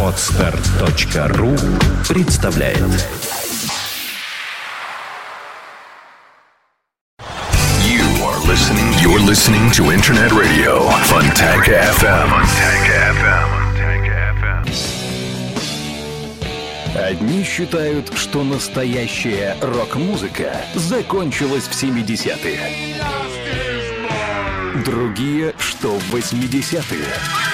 Отстар.ру представляет You are listening. You're listening to Internet Radio Funtank FM. Funtank FM. Одни считают, что настоящая рок-музыка закончилась в 70-е. Другие, что в 80-е.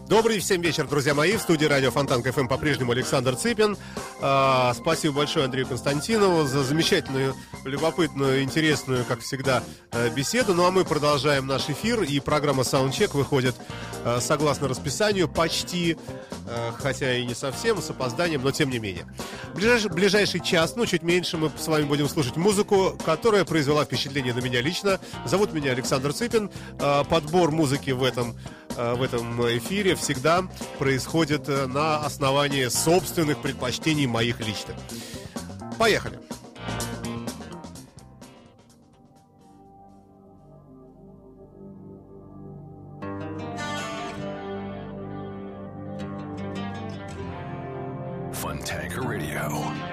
Добрый всем вечер, друзья мои. В студии радио Фонтанка FM по-прежнему Александр Цыпин. А, спасибо большое Андрею Константинову за замечательную, любопытную, интересную, как всегда, э, беседу. Ну а мы продолжаем наш эфир. И программа Soundcheck выходит э, согласно расписанию почти, э, хотя и не совсем, с опозданием, но тем не менее. Ближайший, ближайший час, ну чуть меньше, мы с вами будем слушать музыку, которая произвела впечатление на меня лично. Зовут меня Александр Цыпин. Подбор музыки в этом в этом эфире всегда происходит э, на основании собственных предпочтений моих личных. Поехали. Funtank Radio.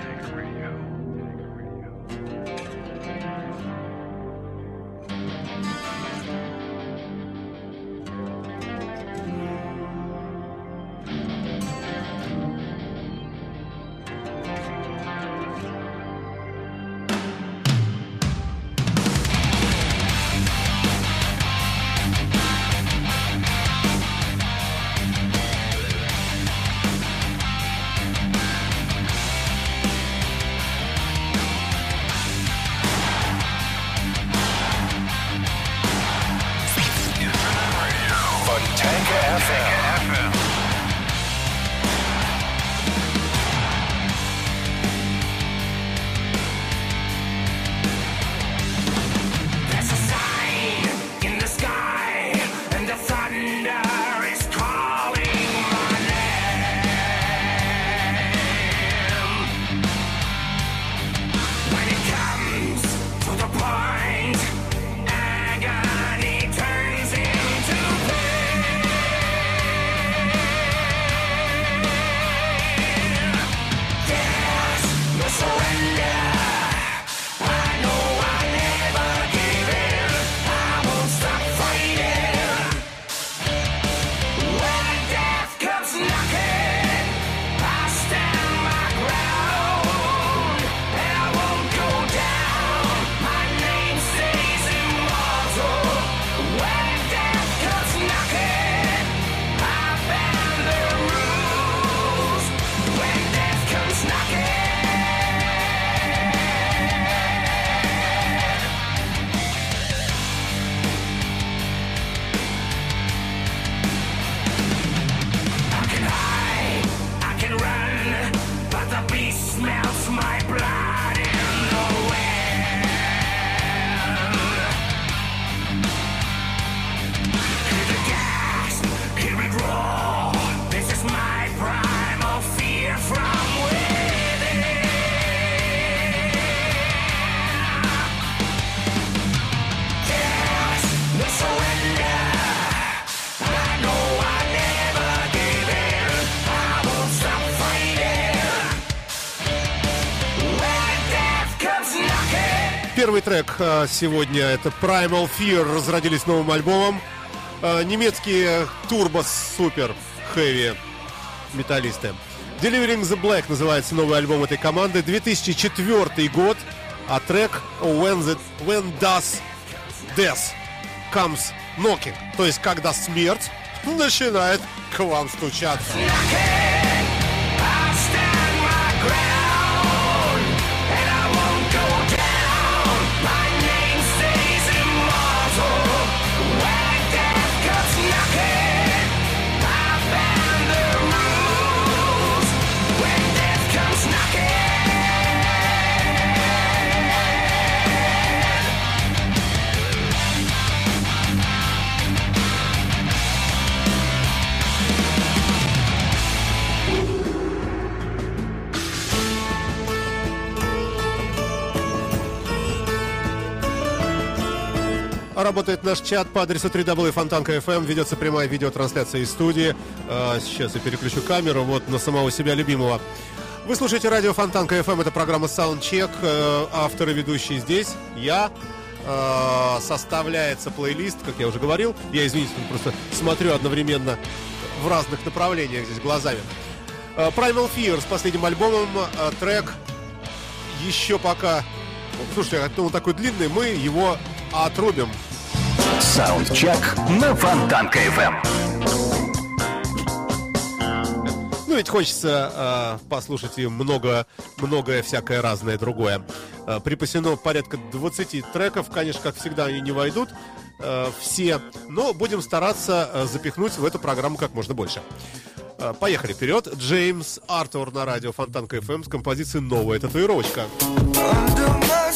Сегодня это Primal Fear разродились новым альбомом. Э, Немецкие турбо супер хэви металлисты. Delivering the Black называется новый альбом этой команды. 2004 год. А трек When, the, When Does Death Comes Knocking. То есть, когда смерть начинает к вам стучаться. Работает наш чат по адресу www.fontanka.fm. Ведется прямая видеотрансляция из студии. А, Сейчас я переключу камеру вот на самого себя любимого. Вы слушаете радио Фонтанка FM. Это программа Soundcheck. Э, Автор и ведущий здесь. Я. Э, Составляется плейлист, как я уже говорил. Я, извините, просто смотрю одновременно в разных направлениях здесь глазами. Э, Primal Fear с последним альбомом. Трек еще пока... Слушайте, он такой длинный, мы его отрубим. Саундчек на Фонтанка FM. Ну, ведь хочется э, послушать и много, многое всякое разное другое. Э, припасено порядка 20 треков. Конечно, как всегда, они не войдут э, все, но будем стараться э, запихнуть в эту программу как можно больше. Э, поехали вперед. Джеймс Артур на радио Фонтанка FM с композицией «Новая татуировка». Under my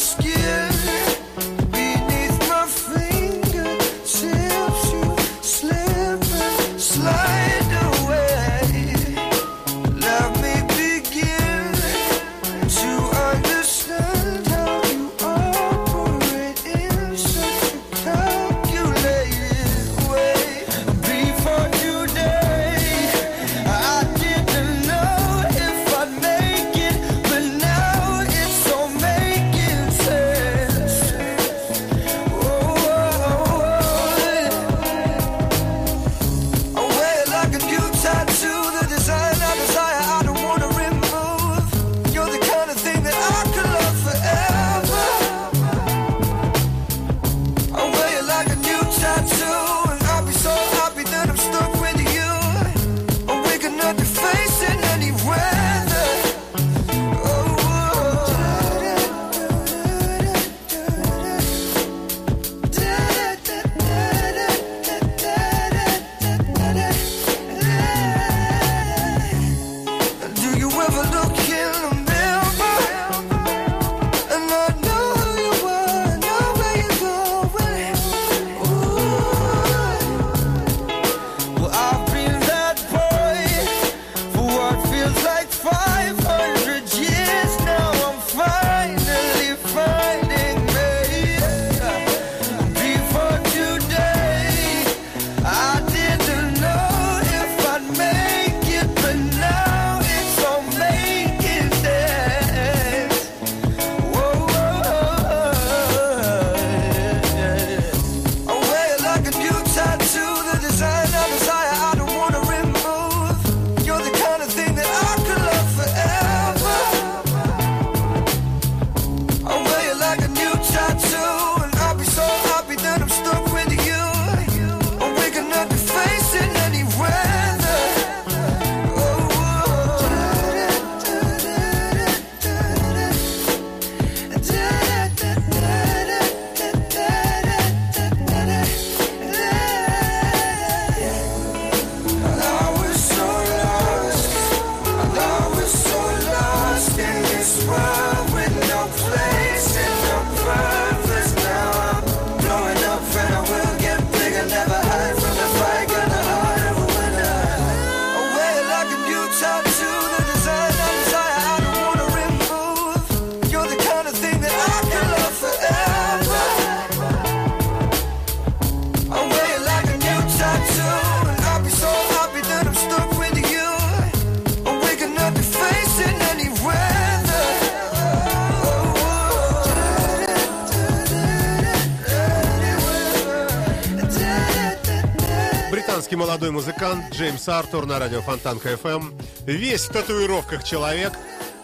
Джеймс Артур на радио Фонтанка FM. Весь в татуировках человек.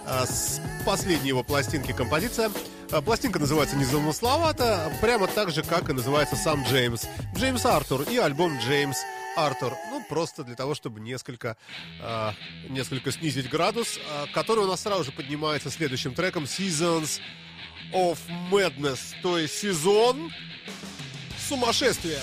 А, С последней его пластинки композиция. А, Пластинка называется незамысловато, прямо так же, как и называется сам Джеймс. Джеймс Артур и альбом Джеймс Артур. Ну, просто для того, чтобы несколько, а, несколько снизить градус, который у нас сразу же поднимается следующим треком Seasons of Madness, то есть сезон сумасшествия.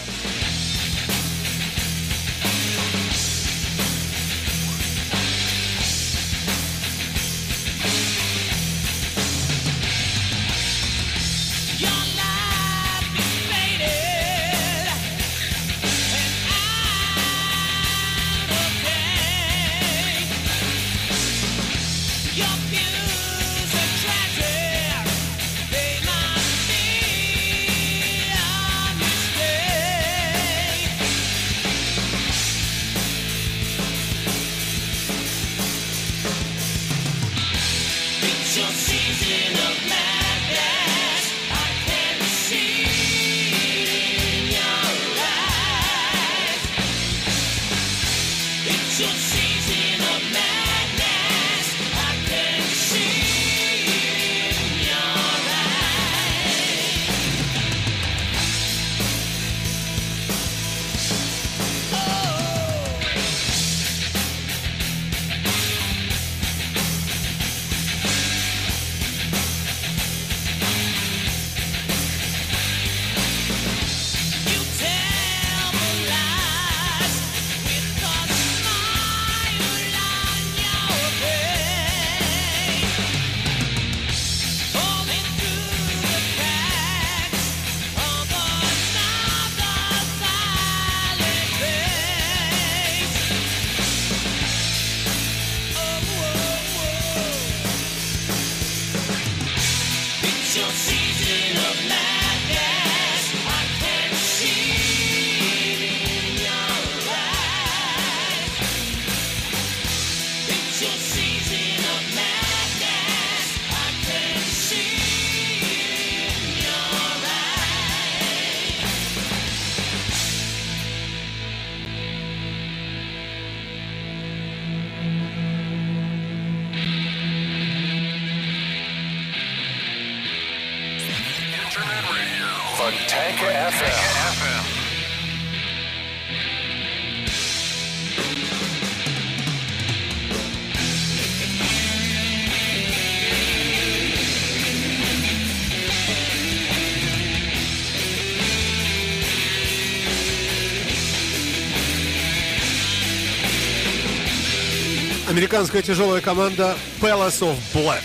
Американская тяжелая команда Palace of Black.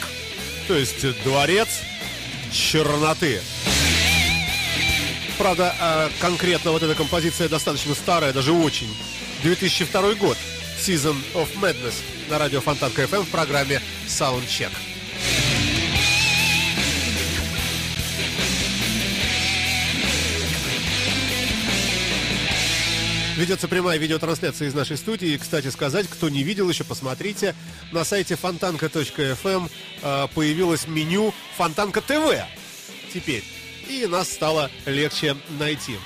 То есть дворец черноты. Правда, а, конкретно вот эта композиция достаточно старая, даже очень. 2002 год. Season of Madness на радио Фонтанка FM в программе Soundcheck. Ведется прямая видеотрансляция из нашей студии. Кстати сказать, кто не видел еще, посмотрите. На сайте фонтанка.фм э, появилось меню Фонтанка ТВ. Теперь. И нас стало легче найти.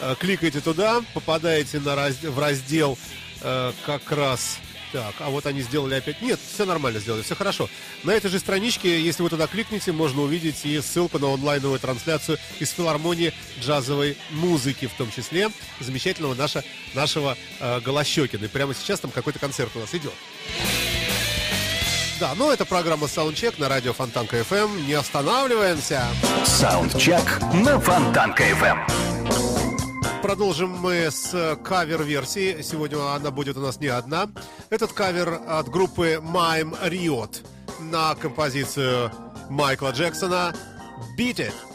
Э, Кликайте туда, попадаете на раз- в раздел э, как раз... Так, а вот они сделали опять... Нет, все нормально сделали, все хорошо. На этой же страничке, если вы туда кликнете, можно увидеть и ссылку на онлайновую трансляцию из филармонии джазовой музыки, в том числе замечательного наша, нашего э, Голощекина. И прямо сейчас там какой-то концерт у нас идет. Да, ну это программа Soundcheck на радио Фонтанка FM. Не останавливаемся. Саундчек на Фонтанка FM. Продолжим мы с э, кавер-версии. Сегодня она будет у нас не одна. Этот кавер от группы Mime Riot на композицию Майкла Джексона «Beat It».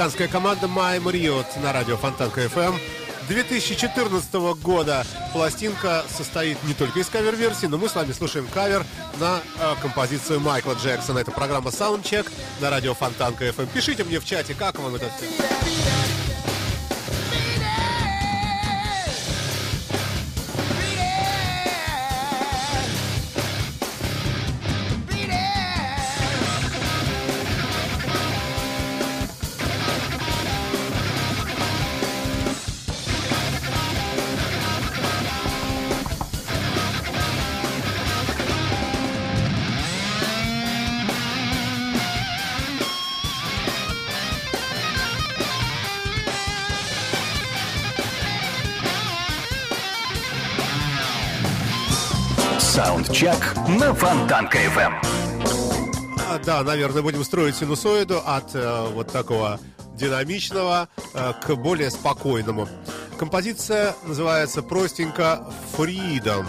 Американская команда My Marriott на радио Фонтанка FM. 2014 года пластинка состоит не только из кавер-версий, но мы с вами слушаем кавер на э, композицию Майкла Джексона. Это программа Soundcheck на радио Фонтанка FM. Пишите мне в чате, как вам это Фонтанка FM. Да, наверное, будем строить синусоиду от э, вот такого динамичного э, к более спокойному. Композиция называется простенько Freedom.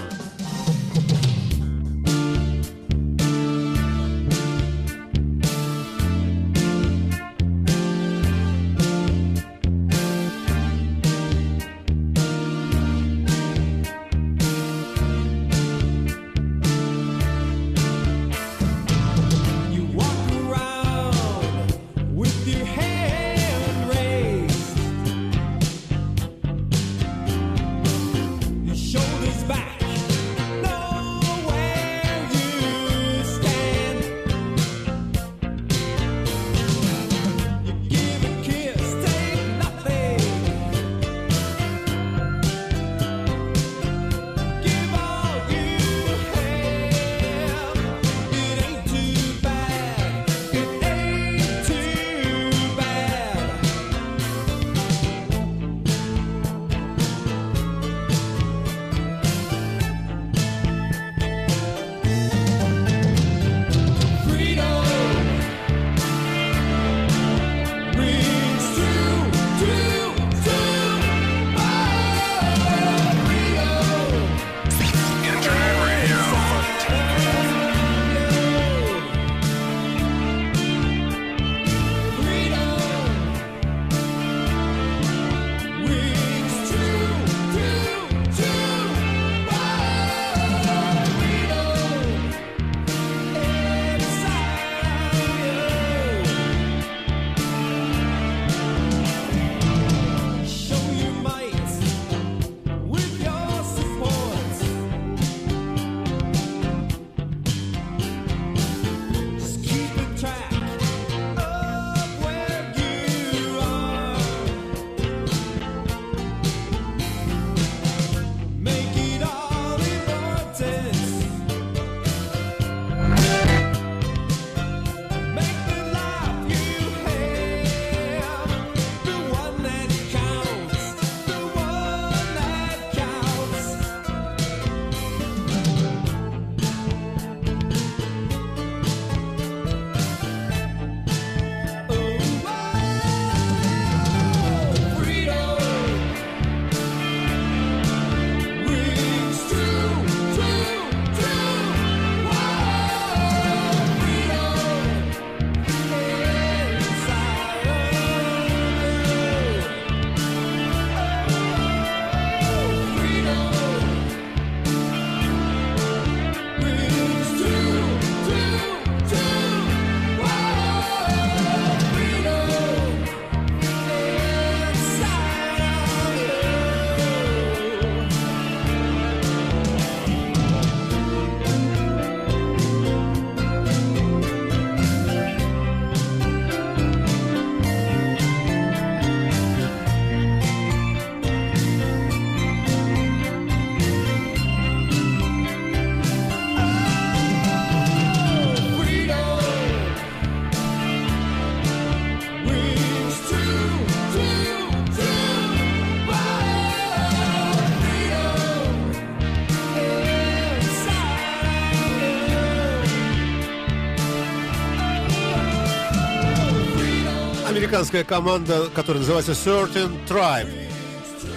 Американская команда, которая называется Certain Tribe.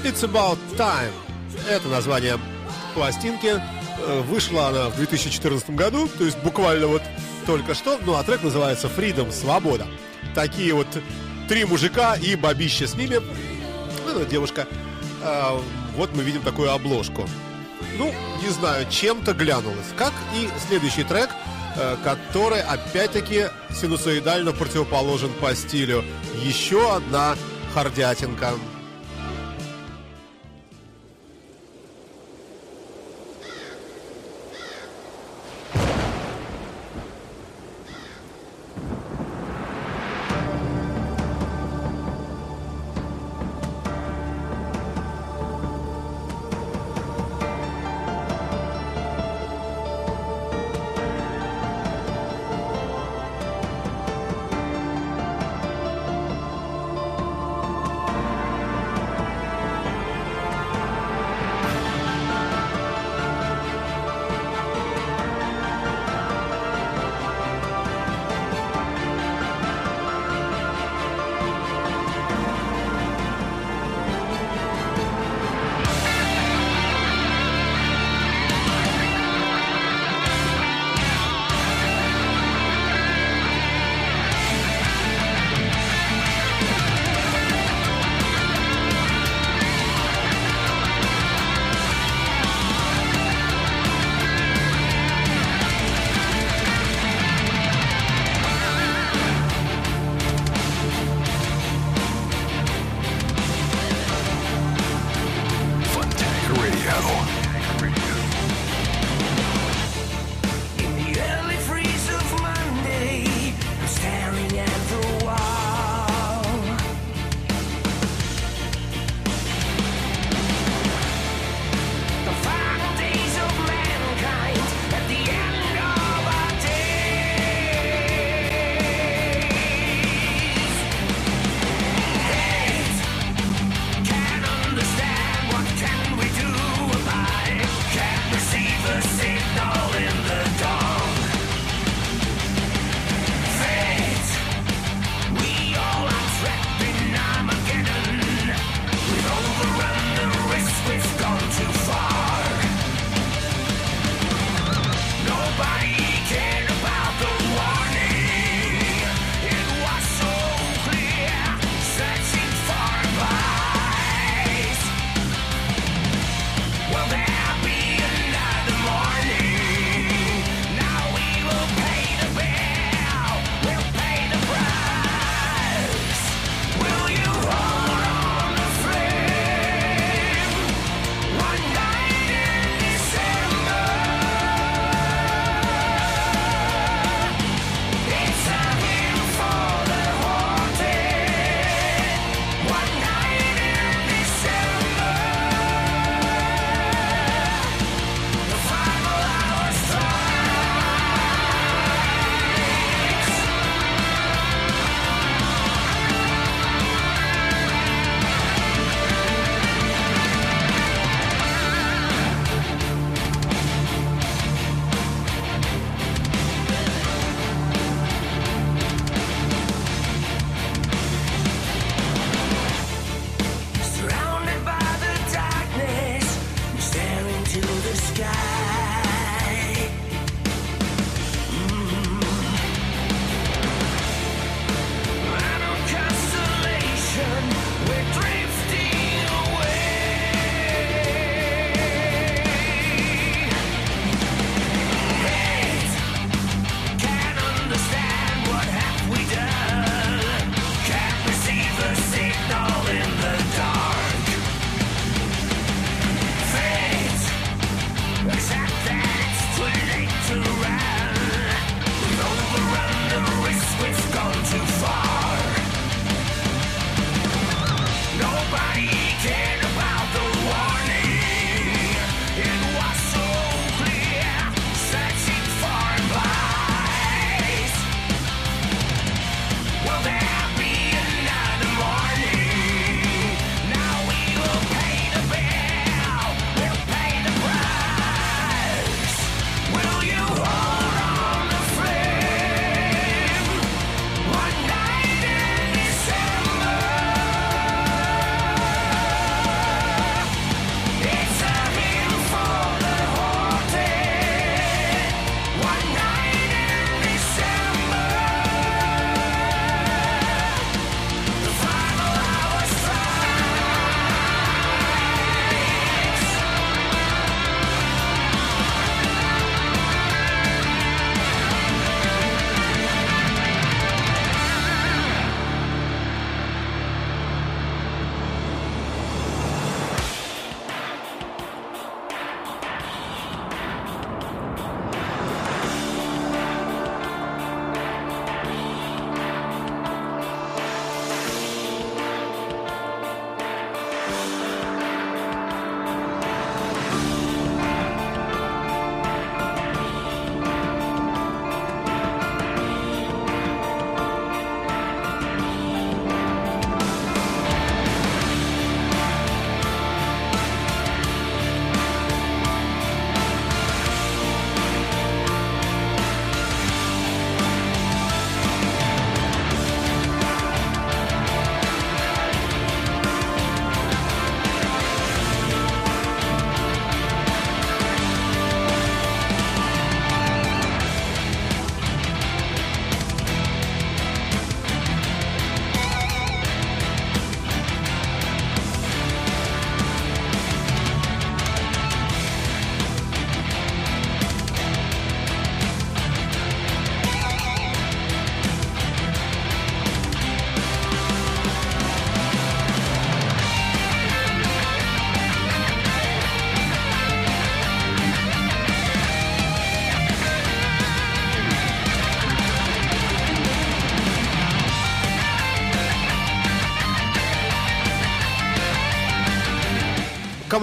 It's About Time. Это название пластинки. Э, Вышла она в 2014 году, то есть буквально вот только что. Ну, а трек называется Freedom, Свобода. Такие вот три мужика и бабища с ними. Ну, девушка. А, вот мы видим такую обложку. Ну, не знаю, чем-то глянулась. Как и следующий трек, который опять-таки синусоидально противоположен по стилю. Еще одна хардятинка.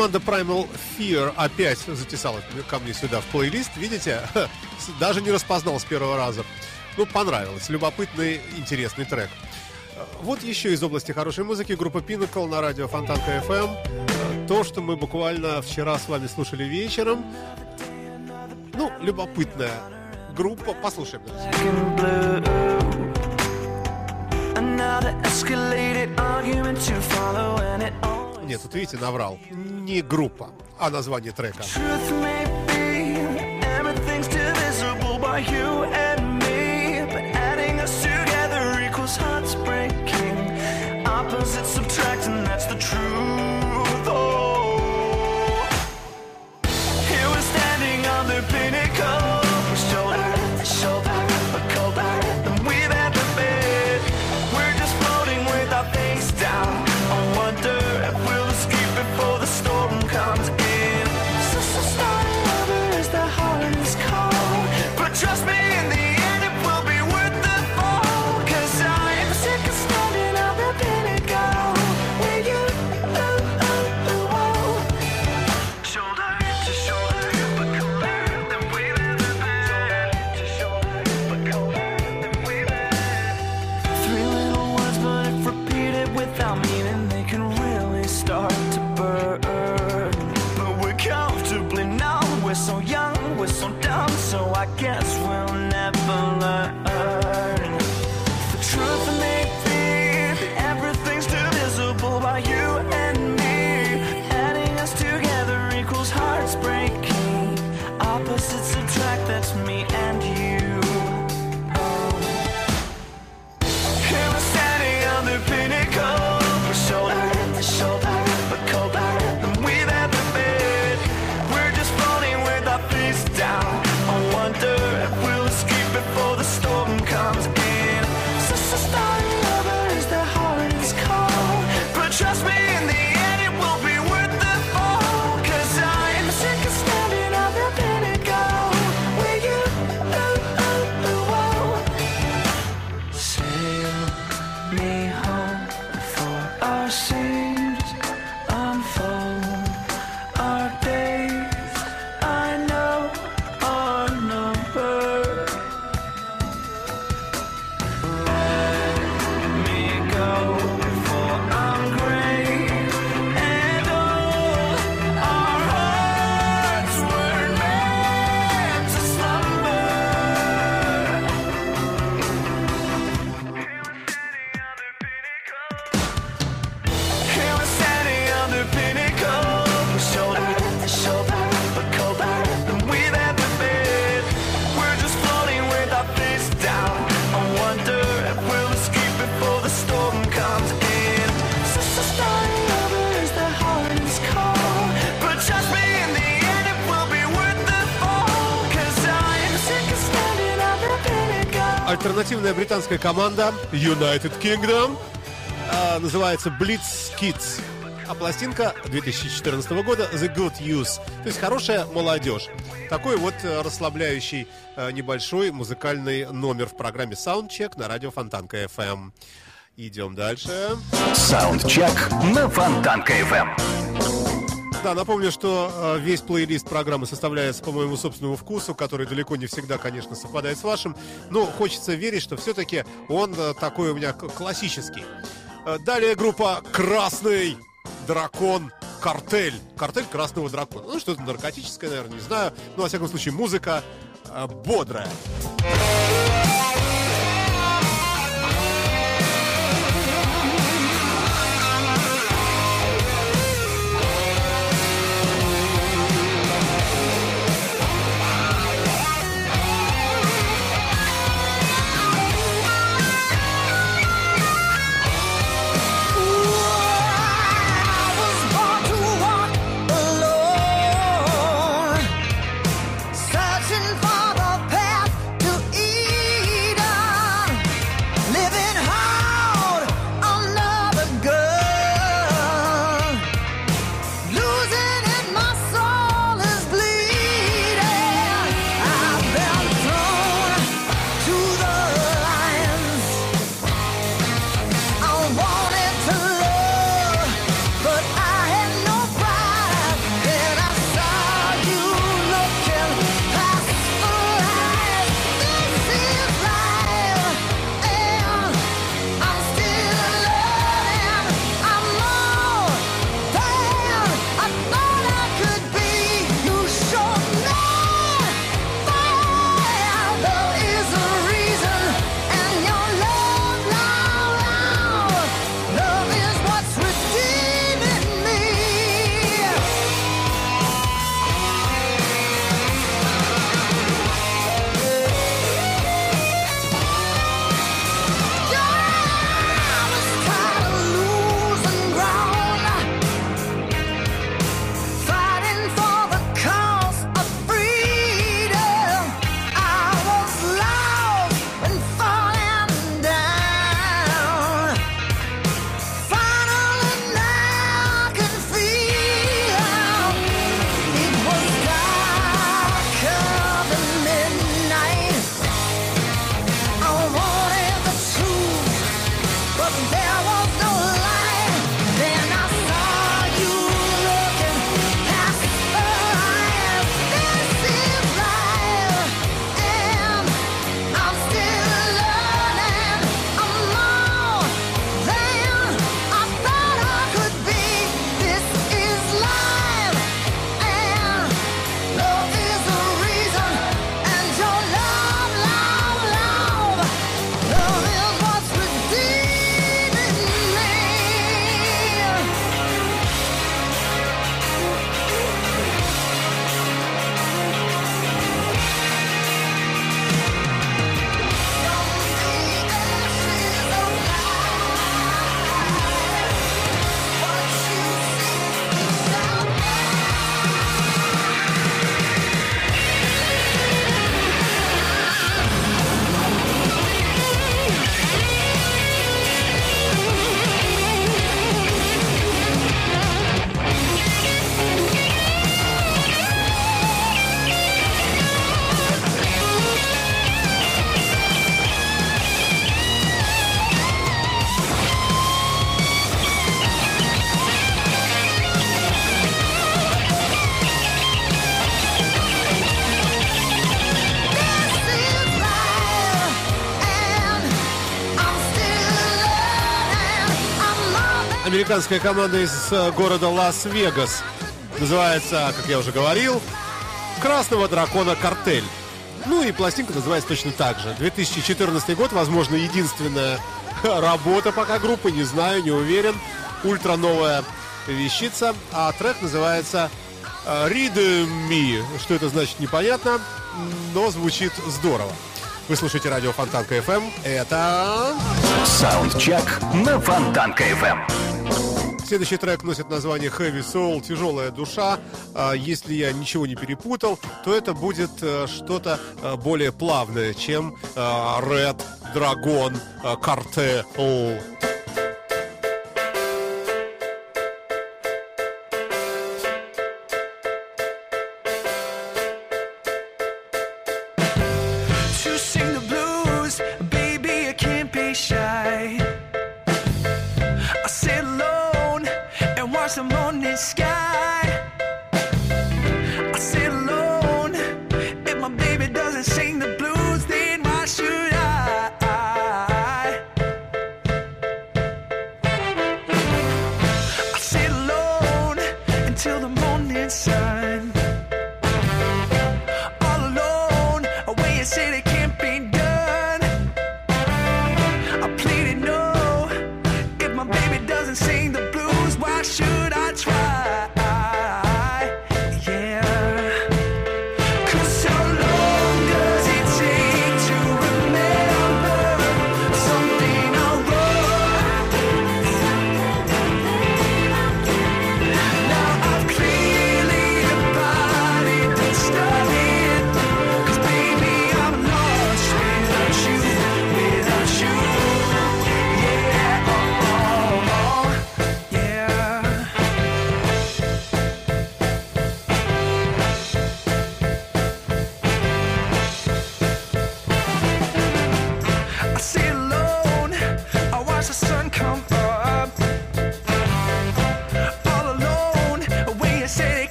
Команда Primal Fear опять затесала ко мне сюда в плейлист. Видите, даже не распознал с первого раза. Ну, понравилось. Любопытный, интересный трек. Вот еще из области хорошей музыки группа Pinnacle на радио Фонтанка FM. То, что мы буквально вчера с вами слушали вечером. Ну, любопытная группа. Послушаем. Another нет, вот видите, наврал. Не группа, а название трека. Opposite британская команда United Kingdom. Э, называется Blitz Kids. А пластинка 2014 года The Good Youth. То есть хорошая молодежь. Такой вот э, расслабляющий э, небольшой музыкальный номер в программе Soundcheck на радио Фонтанка FM. Эм». Идем дальше. Саундчек на Фонтанка FM. Да, напомню, что э, весь плейлист программы составляется по моему собственному вкусу, который далеко не всегда, конечно, совпадает с вашим. Но хочется верить, что все-таки он э, такой у меня классический. Э, далее группа «Красный дракон» картель. Картель красного дракона. Ну, что-то наркотическое, наверное, не знаю. Но, во всяком случае, музыка э, бодрая. Американская команда из э, города Лас-Вегас. Называется, как я уже говорил, «Красного дракона картель». Ну и пластинка называется точно так же. 2014 год, возможно, единственная работа пока группы, не знаю, не уверен. Ультра новая вещица, а трек называется э, Redeem Me. Что это значит, непонятно, но звучит здорово. Вы слушаете радио Фонтанка FM. Это... Саундчек на Фонтанка FM. Следующий трек носит название Heavy Soul, тяжелая душа. А, Если я ничего не перепутал, то это будет э, что-то э, более плавное, чем э, Red Dragon Cartel.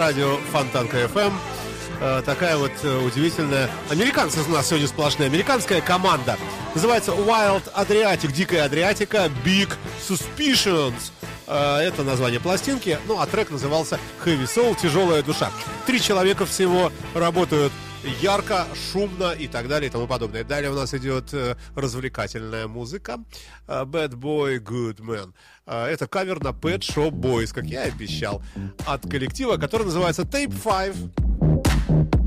Радио Фонтанка FM. Э, Такая вот э, удивительная... Американцы у нас сегодня сплошные. Американская команда. Называется Wild Adriatic, Дикая Адриатика, Big Suspicions. Э, Это название пластинки. Ну, а трек назывался Heavy Soul, Тяжелая душа. Три человека всего работают ярко, шумно и так далее и тому подобное. Далее у нас идет э, развлекательная музыка. Э, Bad Boy, Good Man. Э, Это кавер на Pet Shop Boys, как я и обещал. От коллектива, который называется Tape 5.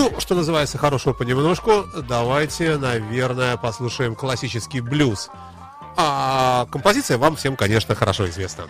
Ну, что называется, хорошего понемножку. Давайте, наверное, послушаем классический блюз. А композиция вам всем, конечно, хорошо известна.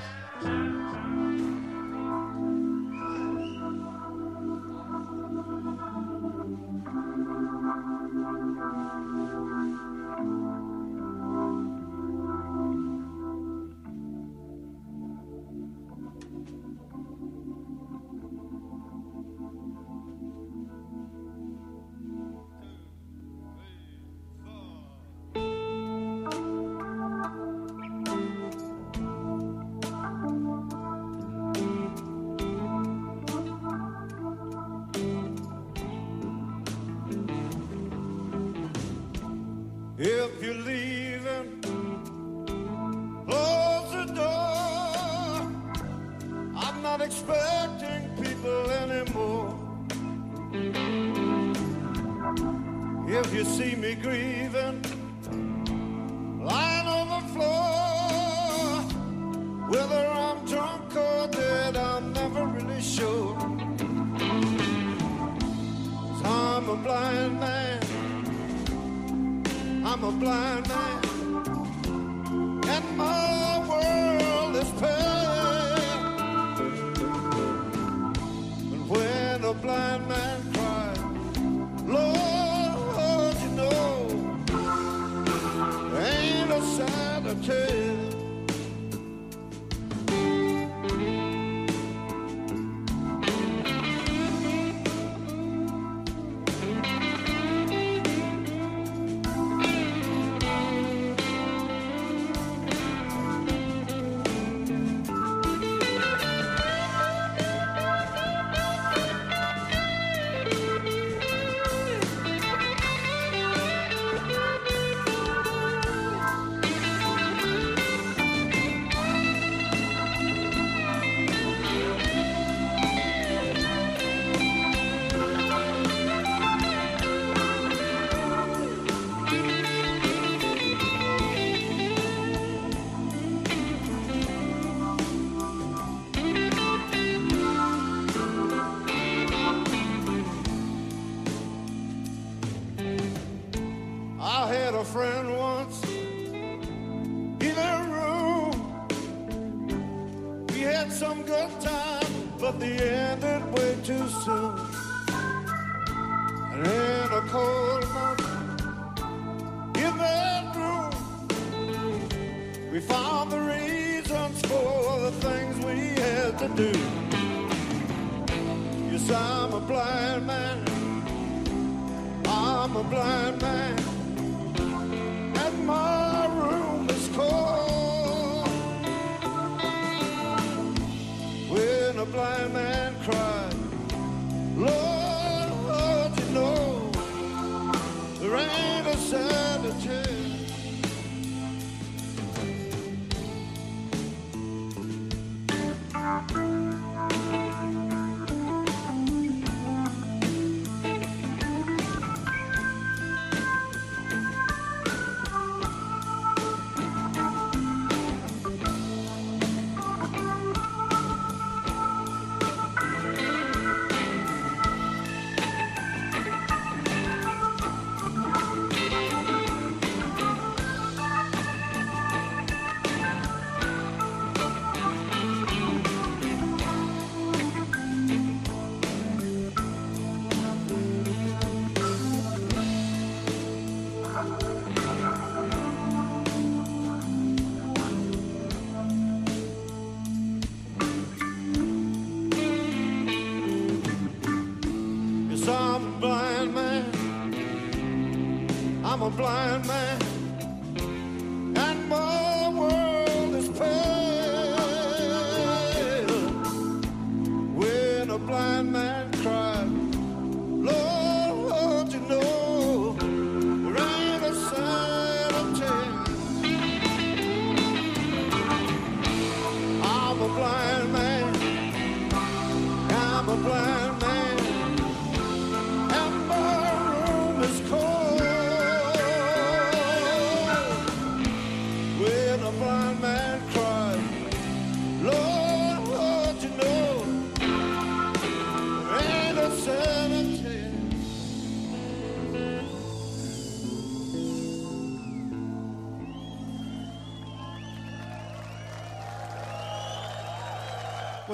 Blind man,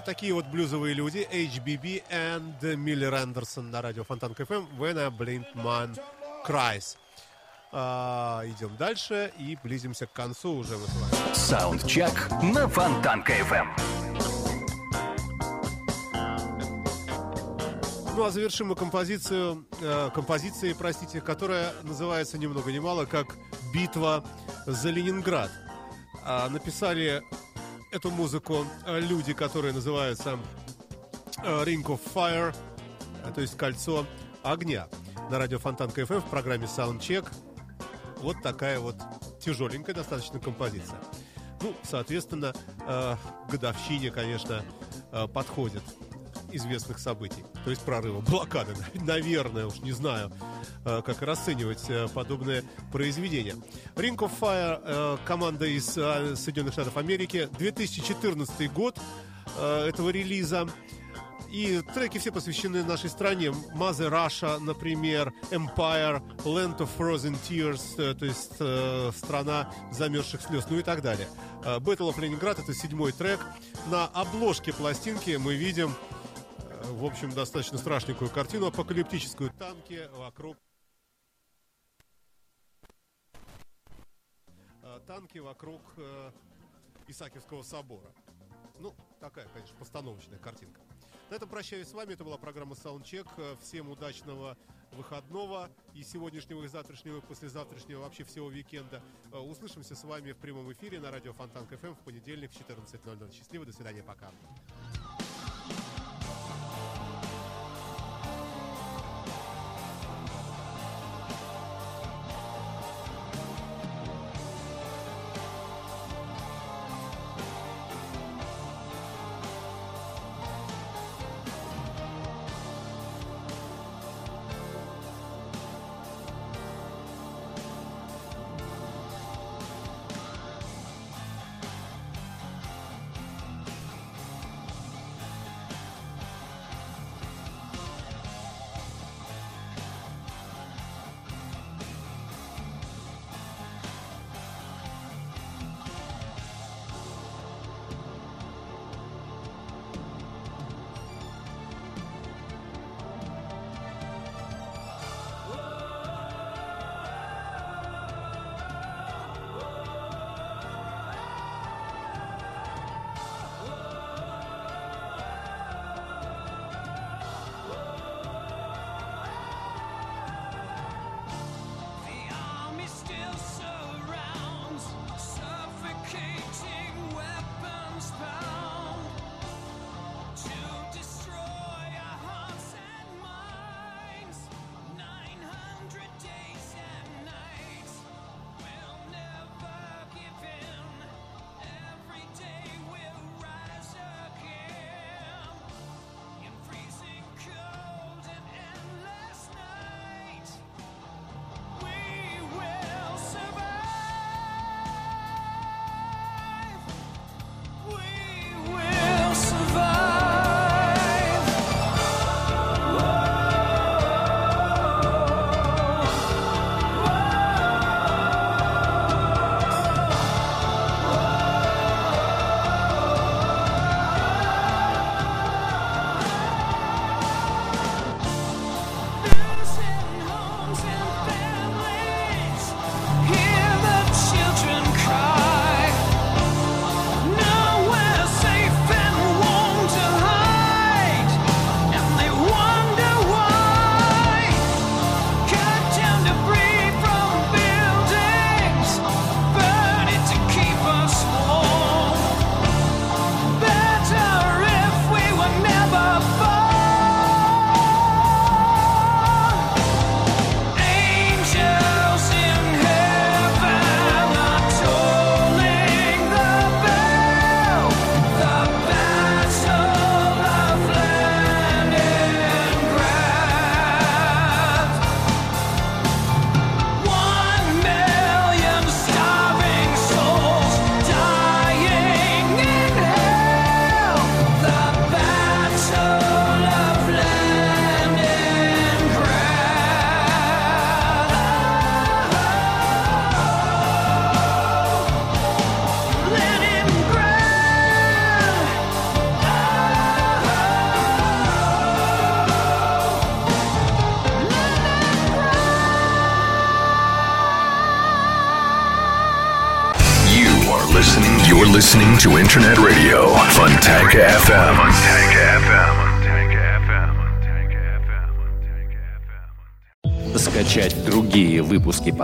такие вот блюзовые люди HBB and Миллер Андерсон на радио Фонтанка FM When a Blind Man Cries. А, идем дальше и близимся к концу уже мы с вами. Саундчек на Фонтанка FM. Ну а завершим мы композицию, э, композицией, простите, которая называется ни много ни мало как «Битва за Ленинград». А, написали эту музыку э, люди, которые называются э, Ring of Fire, э, то есть «Кольцо огня». На радио Фонтан КФМ в программе Soundcheck. Вот такая вот тяжеленькая достаточно композиция. Ну, соответственно, годовщине, конечно, подходит известных событий, то есть прорыва блокады, наверное, уж не знаю, как расценивать э, подобное произведение. Ring of Fire, э, команда из э, Соединенных Штатов Америки, 2014 год э, этого релиза. И треки все посвящены нашей стране. Mother Russia, например, Empire, Land of Frozen Tears, э, то есть э, страна замерзших слез, ну и так далее. Э, Battle of Leningrad это седьмой трек. На обложке пластинки мы видим, э, в общем, достаточно страшненькую картину, апокалиптическую танки вокруг танки вокруг э, Исаакиевского собора. Ну, такая, конечно, постановочная картинка. На этом прощаюсь с вами. Это была программа Soundcheck. Э, Всем удачного выходного и сегодняшнего, и завтрашнего, и послезавтрашнего, вообще всего уикенда. Э, Услышимся с вами в прямом эфире на радио Фонтан КФМ в понедельник в 14.00. Счастливо, до свидания, пока.